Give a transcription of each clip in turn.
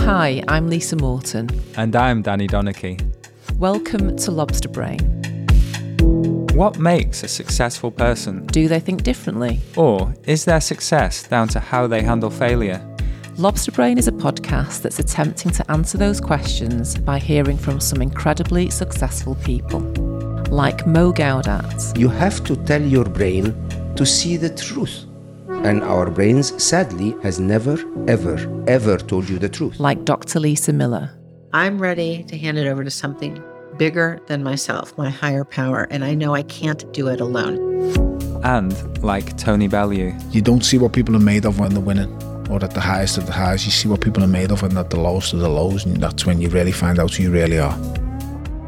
Hi, I'm Lisa Morton. And I'm Danny Donachie. Welcome to Lobster Brain. What makes a successful person? Do they think differently? Or is their success down to how they handle failure? Lobster Brain is a podcast that's attempting to answer those questions by hearing from some incredibly successful people, like Mo Gawdat. You have to tell your brain to see the truth. And our brains, sadly, has never, ever, ever told you the truth. Like Dr. Lisa Miller. I'm ready to hand it over to something bigger than myself, my higher power, and I know I can't do it alone. And like Tony Bellew. You don't see what people are made of when they're winning or at the highest of the highs. You see what people are made of and at the lowest of the lows, and that's when you really find out who you really are.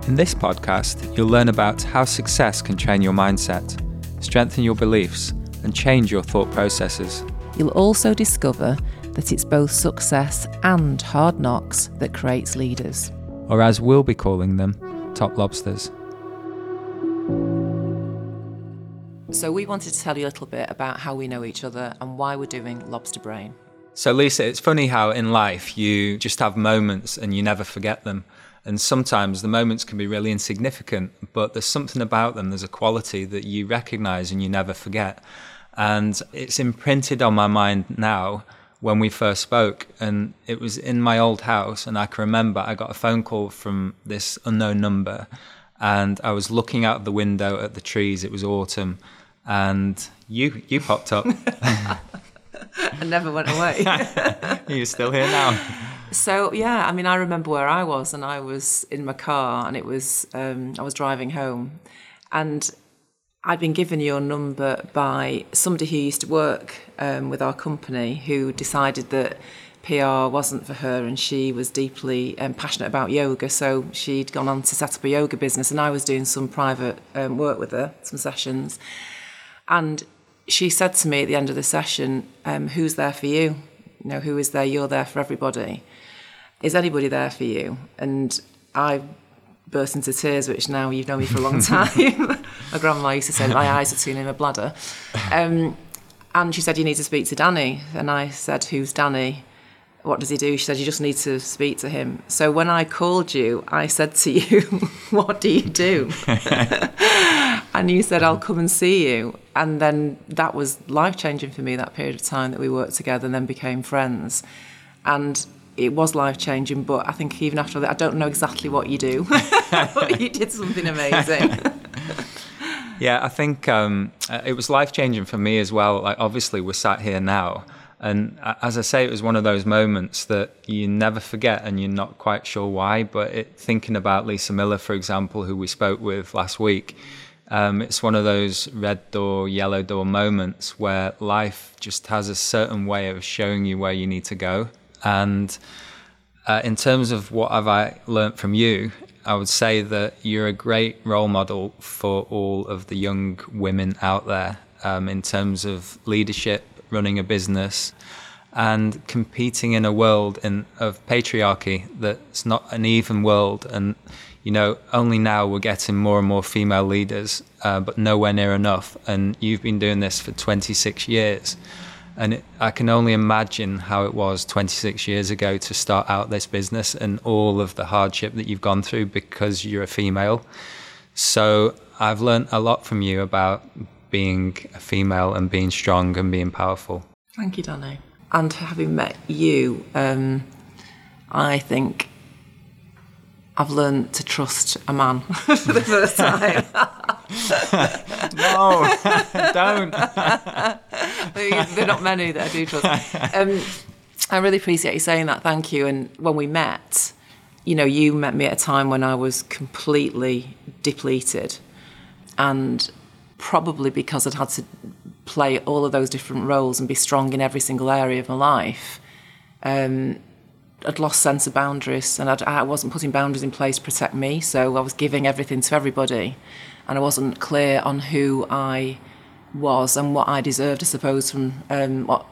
In this podcast, you'll learn about how success can train your mindset, strengthen your beliefs, and change your thought processes. You'll also discover that it's both success and hard knocks that creates leaders. Or as we'll be calling them, top lobsters. So, we wanted to tell you a little bit about how we know each other and why we're doing Lobster Brain. So, Lisa, it's funny how in life you just have moments and you never forget them. And sometimes the moments can be really insignificant, but there's something about them, there's a quality that you recognize and you never forget. And it's imprinted on my mind now when we first spoke. And it was in my old house. And I can remember I got a phone call from this unknown number. And I was looking out the window at the trees. It was autumn. And you, you popped up. I never went away. You're still here now. So yeah, I mean, I remember where I was, and I was in my car, and it was um, I was driving home, and I'd been given your number by somebody who used to work um, with our company, who decided that PR wasn't for her, and she was deeply um, passionate about yoga. So she'd gone on to set up a yoga business, and I was doing some private um, work with her, some sessions, and she said to me at the end of the session, um, "Who's there for you? You know, who is there? You're there for everybody." is anybody there for you? And I burst into tears, which now you've known me for a long time. my grandma used to say my eyes are tuning in my bladder. Um, and she said, You need to speak to Danny. And I said, Who's Danny? What does he do? She said, You just need to speak to him. So when I called you, I said to you, What do you do? and you said, I'll come and see you. And then that was life changing for me, that period of time that we worked together and then became friends. And it was life changing, but I think even after that, I don't know exactly what you do, but you did something amazing. yeah, I think um, uh, it was life changing for me as well. Like, obviously, we're sat here now. And uh, as I say, it was one of those moments that you never forget and you're not quite sure why. But it, thinking about Lisa Miller, for example, who we spoke with last week, um, it's one of those red door, yellow door moments where life just has a certain way of showing you where you need to go. And uh, in terms of what have I learnt from you, I would say that you're a great role model for all of the young women out there um, in terms of leadership, running a business, and competing in a world in, of patriarchy that's not an even world. And you know, only now we're getting more and more female leaders, uh, but nowhere near enough. And you've been doing this for 26 years. And it, I can only imagine how it was 26 years ago to start out this business and all of the hardship that you've gone through because you're a female. So I've learned a lot from you about being a female and being strong and being powerful. Thank you, Danny. And having met you, um, I think I've learned to trust a man for the first time. no, don't. there are not many that I do trust. Um, I really appreciate you saying that. Thank you. And when we met, you know, you met me at a time when I was completely depleted, and probably because I'd had to play all of those different roles and be strong in every single area of my life. Um, I'd lost sense of boundaries, and I'd, I was not putting boundaries in place to protect me. So I was giving everything to everybody, and I wasn't clear on who I was and what I deserved, I suppose, from um, what,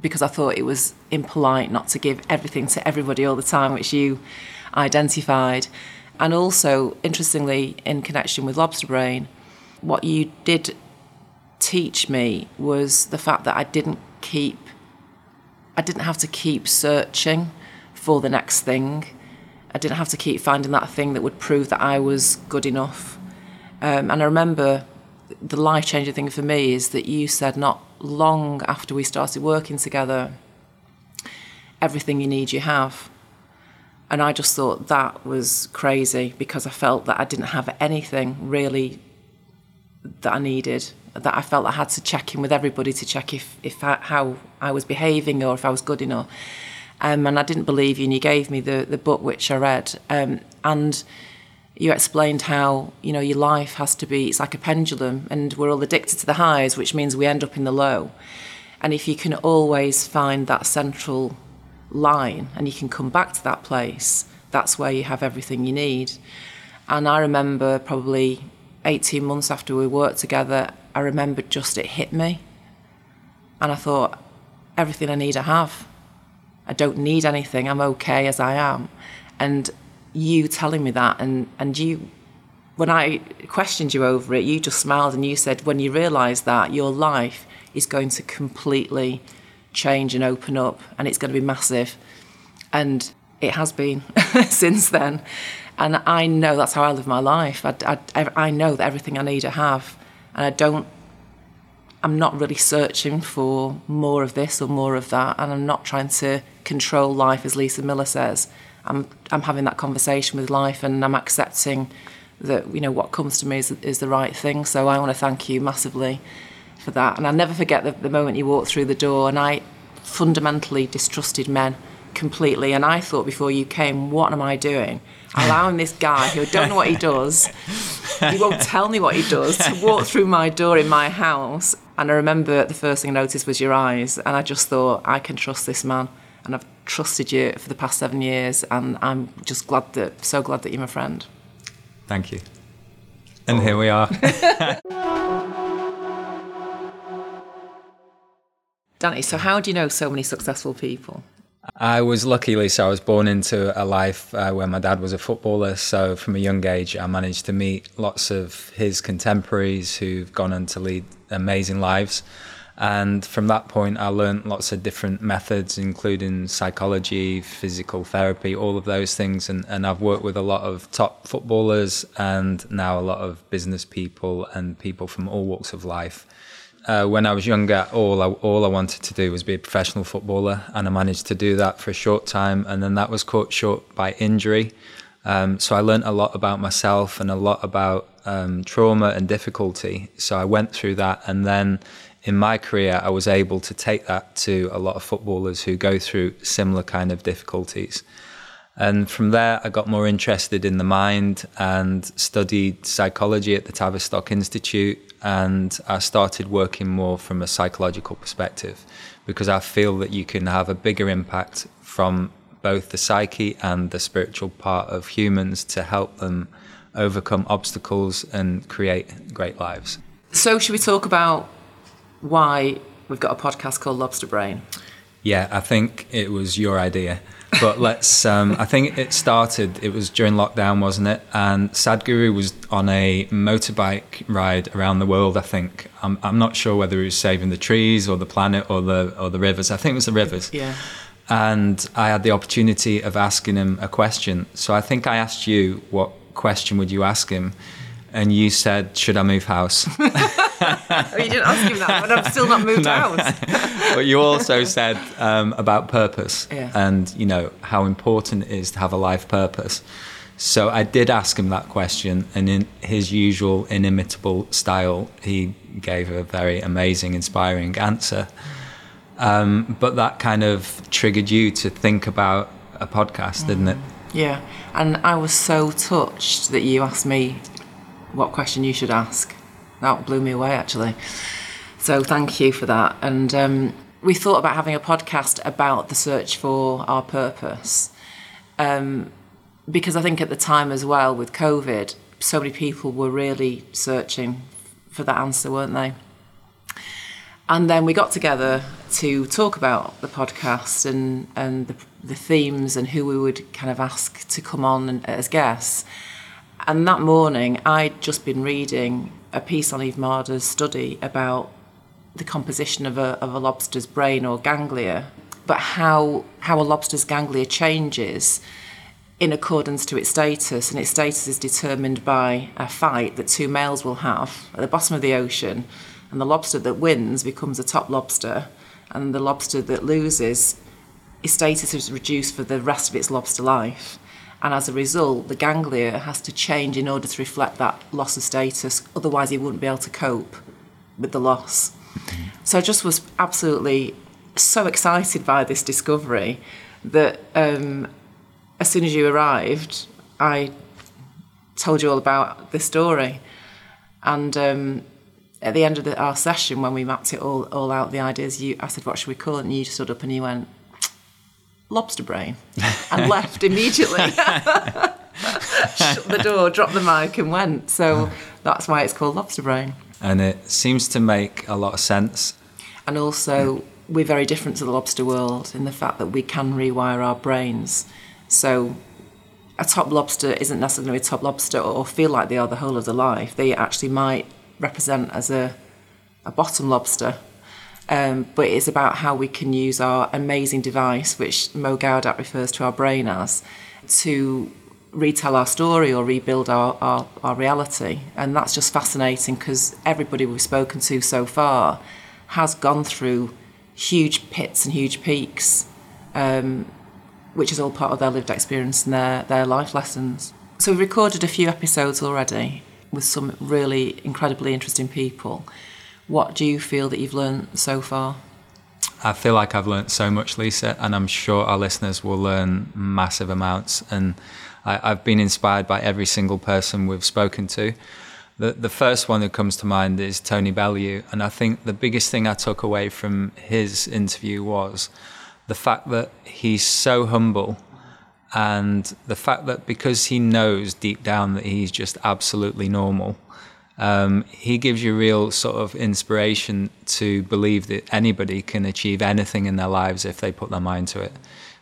because I thought it was impolite not to give everything to everybody all the time, which you identified. And also, interestingly, in connection with Lobster Brain, what you did teach me was the fact that I didn't keep, I didn't have to keep searching for the next thing. I didn't have to keep finding that thing that would prove that I was good enough. Um, and I remember the life changing thing for me is that you said not long after we started working together, everything you need, you have. And I just thought that was crazy because I felt that I didn't have anything really that I needed. That I felt I had to check in with everybody to check if, if I, how I was behaving or if I was good enough. Um, and I didn't believe you, and you gave me the, the book which I read. Um, and you explained how you know your life has to be it's like a pendulum and we're all addicted to the highs which means we end up in the low and if you can always find that central line and you can come back to that place that's where you have everything you need and i remember probably 18 months after we worked together i remember just it hit me and i thought everything i need i have i don't need anything i'm okay as i am and you telling me that and and you when I questioned you over it, you just smiled and you said, when you realise that your life is going to completely change and open up and it's going to be massive. And it has been since then. And I know that's how I live my life. I, I, I know that everything I need I have. And I don't, I'm not really searching for more of this or more of that. And I'm not trying to control life, as Lisa Miller says. I'm I'm having that conversation with life and I'm accepting that you know what comes to me is is the right thing. So I want to thank you massively for that. And I'll never forget the, the moment you walked through the door and I fundamentally distrusted men completely. And I thought before you came, what am I doing? Allowing this guy who I don't know what he does, he won't tell me what he does, to walk through my door in my house. And I remember the first thing I noticed was your eyes. And I just thought, I can trust this man. And I've trusted you for the past seven years, and I'm just glad that, so glad that you're my friend. Thank you. And here we are. Danny, so how do you know so many successful people? I was lucky, Lisa. I was born into a life uh, where my dad was a footballer. So from a young age, I managed to meet lots of his contemporaries who've gone on to lead amazing lives. And from that point, I learned lots of different methods, including psychology, physical therapy, all of those things. And, and I've worked with a lot of top footballers and now a lot of business people and people from all walks of life. Uh, when I was younger, all I, all I wanted to do was be a professional footballer, and I managed to do that for a short time, and then that was cut short by injury. Um, so I learned a lot about myself and a lot about um, trauma and difficulty. So I went through that, and then in my career, I was able to take that to a lot of footballers who go through similar kind of difficulties. And from there, I got more interested in the mind and studied psychology at the Tavistock Institute. And I started working more from a psychological perspective because I feel that you can have a bigger impact from both the psyche and the spiritual part of humans to help them overcome obstacles and create great lives. So, should we talk about why we've got a podcast called Lobster Brain. Yeah, I think it was your idea. But let's, um, I think it started, it was during lockdown, wasn't it? And Sadhguru was on a motorbike ride around the world, I think. I'm, I'm not sure whether he was saving the trees or the planet or the, or the rivers. I think it was the rivers. Yeah. And I had the opportunity of asking him a question. So I think I asked you, what question would you ask him? And you said, should I move house? oh, you didn't ask him that, but I've still not moved no. out. but you also said um, about purpose yeah. and you know how important it is to have a life purpose. So I did ask him that question, and in his usual inimitable style, he gave a very amazing, inspiring answer. Um, but that kind of triggered you to think about a podcast, mm. didn't it? Yeah, and I was so touched that you asked me what question you should ask that blew me away actually. So thank you for that. And um, we thought about having a podcast about the search for our purpose. Um, because I think at the time as well with COVID, so many people were really searching for that answer, weren't they? And then we got together to talk about the podcast and, and the, the themes and who we would kind of ask to come on and, as guests. And that morning, I'd just been reading a piece on Eve Marder's study about the composition of a, of a lobster's brain or ganglia, but how, how a lobster's ganglia changes in accordance to its status, and its status is determined by a fight that two males will have at the bottom of the ocean, and the lobster that wins becomes a top lobster, and the lobster that loses, its status is reduced for the rest of its lobster life. And as a result, the ganglia has to change in order to reflect that loss of status, otherwise, he wouldn't be able to cope with the loss. So I just was absolutely so excited by this discovery that um, as soon as you arrived, I told you all about the story. And um, at the end of the, our session, when we mapped it all, all out, the ideas, you, I said, "What should we call it?" And you stood up and you went, "Lobster brain," and left immediately. Shut the door, dropped the mic, and went. So that's why it's called Lobster Brain. And it seems to make a lot of sense. And also, we're very different to the lobster world in the fact that we can rewire our brains. So a top lobster isn't necessarily a top lobster or feel like they are the whole of their life. They actually might represent as a, a bottom lobster. Um, but it's about how we can use our amazing device, which Mo Gawdat refers to our brain as, to retell our story or rebuild our, our, our reality. And that's just fascinating because everybody we've spoken to so far has gone through huge pits and huge peaks. Um, which is all part of their lived experience and their, their life lessons. So we've recorded a few episodes already with some really incredibly interesting people. What do you feel that you've learned so far? I feel like I've learned so much, Lisa, and I'm sure our listeners will learn massive amounts. And I, have been inspired by every single person we've spoken to. The, the first one that comes to mind is Tony Bellew. And I think the biggest thing I took away from his interview was the fact that he's so humble and the fact that because he knows deep down that he's just absolutely normal, um, he gives you real sort of inspiration to believe that anybody can achieve anything in their lives if they put their mind to it.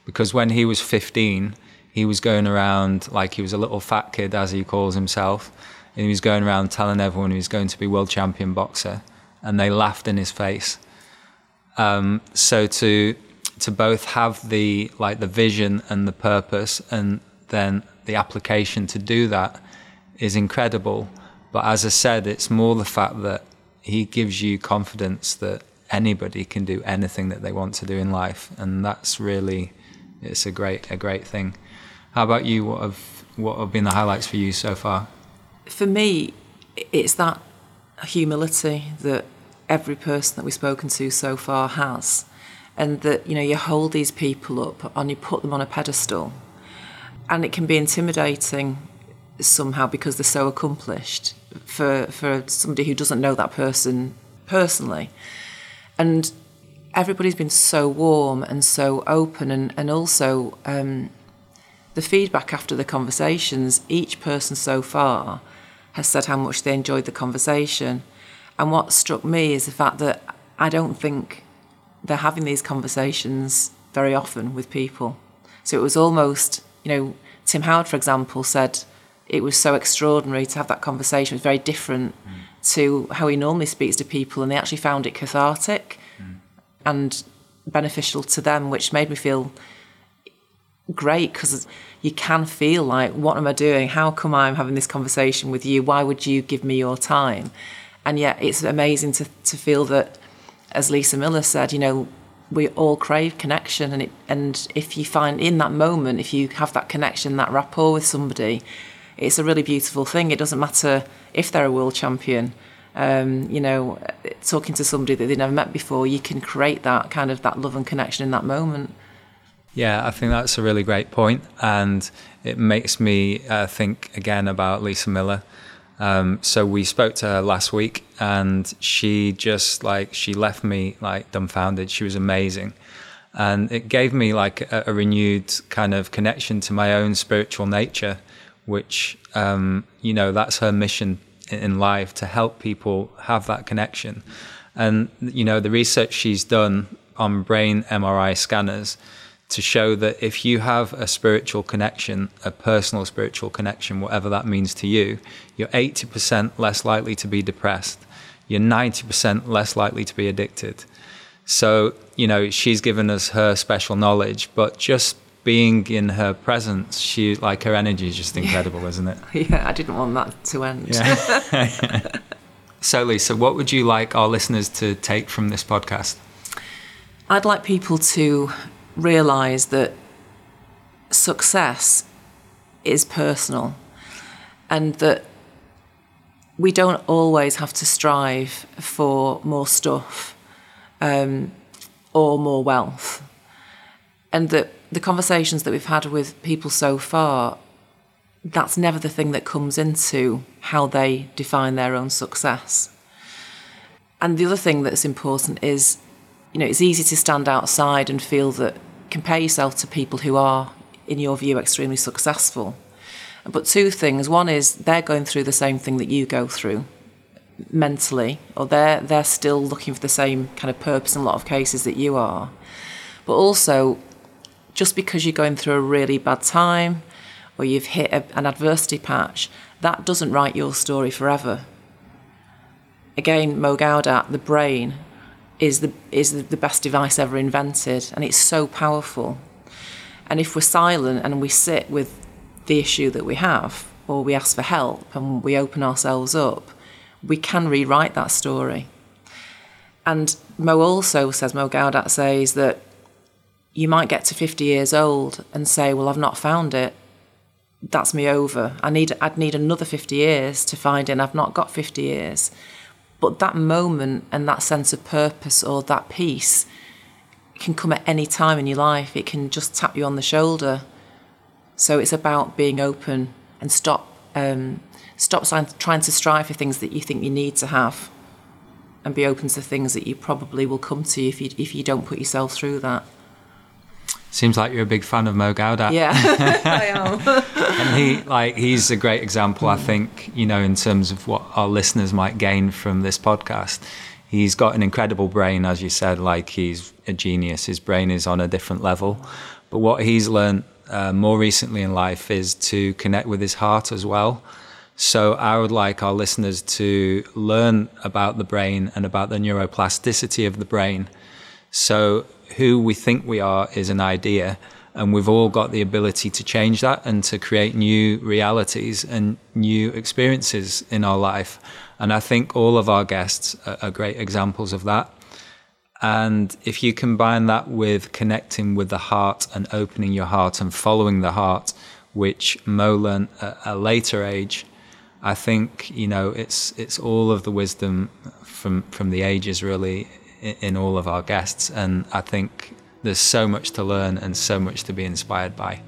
Because when he was 15, he was going around like he was a little fat kid, as he calls himself, and he was going around telling everyone he was going to be world champion boxer, and they laughed in his face. Um, so to to both have the like the vision and the purpose and then the application to do that is incredible but as i said it's more the fact that he gives you confidence that anybody can do anything that they want to do in life and that's really it's a great a great thing. How about you? What have what have been the highlights for you so far? For me it's that humility that every person that we've spoken to so far has and that you know you hold these people up and you put them on a pedestal. And it can be intimidating somehow because they're so accomplished for for somebody who doesn't know that person personally and everybody's been so warm and so open and and also um, the feedback after the conversations each person so far has said how much they enjoyed the conversation and what struck me is the fact that I don't think they're having these conversations very often with people. So it was almost, you know, Tim Howard, for example, said it was so extraordinary to have that conversation. It was very different mm. to how he normally speaks to people, and they actually found it cathartic mm. and beneficial to them, which made me feel great because you can feel like, what am I doing? How come I'm having this conversation with you? Why would you give me your time? And yet, it's amazing to, to feel that as Lisa Miller said, you know, we all crave connection, and it, and if you find in that moment, if you have that connection, that rapport with somebody, it's a really beautiful thing. It doesn't matter if they're a world champion. Um, you know, talking to somebody that they've never met before, you can create that kind of that love and connection in that moment. Yeah, I think that's a really great point, and it makes me uh, think again about Lisa Miller um, so we spoke to her last week, and she just like she left me like dumbfounded. She was amazing, and it gave me like a, a renewed kind of connection to my own spiritual nature, which um, you know that's her mission in life to help people have that connection. And you know the research she's done on brain MRI scanners to show that if you have a spiritual connection, a personal spiritual connection, whatever that means to you, you're 80% less likely to be depressed. You're 90% less likely to be addicted. So you know, she's given us her special knowledge, but just being in her presence, she like her energy is just incredible, isn't it? Yeah, I didn't want that to end. Yeah. so, Lisa, what would you like our listeners to take from this podcast? I'd like people to realize that success is personal and that we don't always have to strive for more stuff um, or more wealth. And that the conversations that we've had with people so far, that's never the thing that comes into how they define their own success. And the other thing that's important is, you know, it's easy to stand outside and feel that compare yourself to people who are, in your view, extremely successful. But two things. One is they're going through the same thing that you go through mentally, or they're they're still looking for the same kind of purpose in a lot of cases that you are. But also, just because you're going through a really bad time or you've hit a, an adversity patch, that doesn't write your story forever. Again, Mo Gawdat, the brain, is the is the best device ever invented, and it's so powerful. And if we're silent and we sit with the issue that we have, or we ask for help and we open ourselves up, we can rewrite that story. And Mo also says, Mo Gawdat says that you might get to 50 years old and say, Well, I've not found it. That's me over. I need, I'd need another 50 years to find it, and I've not got 50 years. But that moment and that sense of purpose or that peace can come at any time in your life. It can just tap you on the shoulder so it's about being open and stop um, stop trying to strive for things that you think you need to have, and be open to things that you probably will come to if you if you don't put yourself through that. Seems like you're a big fan of Mo Gawdat. Yeah, I am. and he like he's a great example, I think, you know, in terms of what our listeners might gain from this podcast. He's got an incredible brain, as you said, like he's a genius. His brain is on a different level. But what he's learned uh, more recently in life is to connect with his heart as well. So I would like our listeners to learn about the brain and about the neuroplasticity of the brain. So who we think we are is an idea, and we've all got the ability to change that and to create new realities and new experiences in our life. And I think all of our guests are great examples of that. And if you combine that with connecting with the heart and opening your heart and following the heart, which Mo learned at a later age, I think you know it's it's all of the wisdom from from the ages really in all of our guests, and I think there's so much to learn and so much to be inspired by.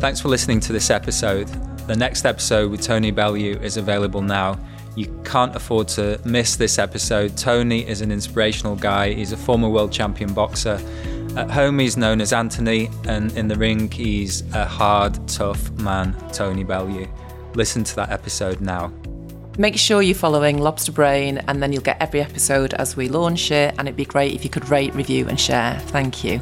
Thanks for listening to this episode. The next episode with Tony Bellew is available now. You can't afford to miss this episode. Tony is an inspirational guy. He's a former world champion boxer. At home, he's known as Anthony, and in the ring, he's a hard, tough man, Tony Bellew. Listen to that episode now. Make sure you're following Lobster Brain, and then you'll get every episode as we launch it. And it'd be great if you could rate, review, and share. Thank you.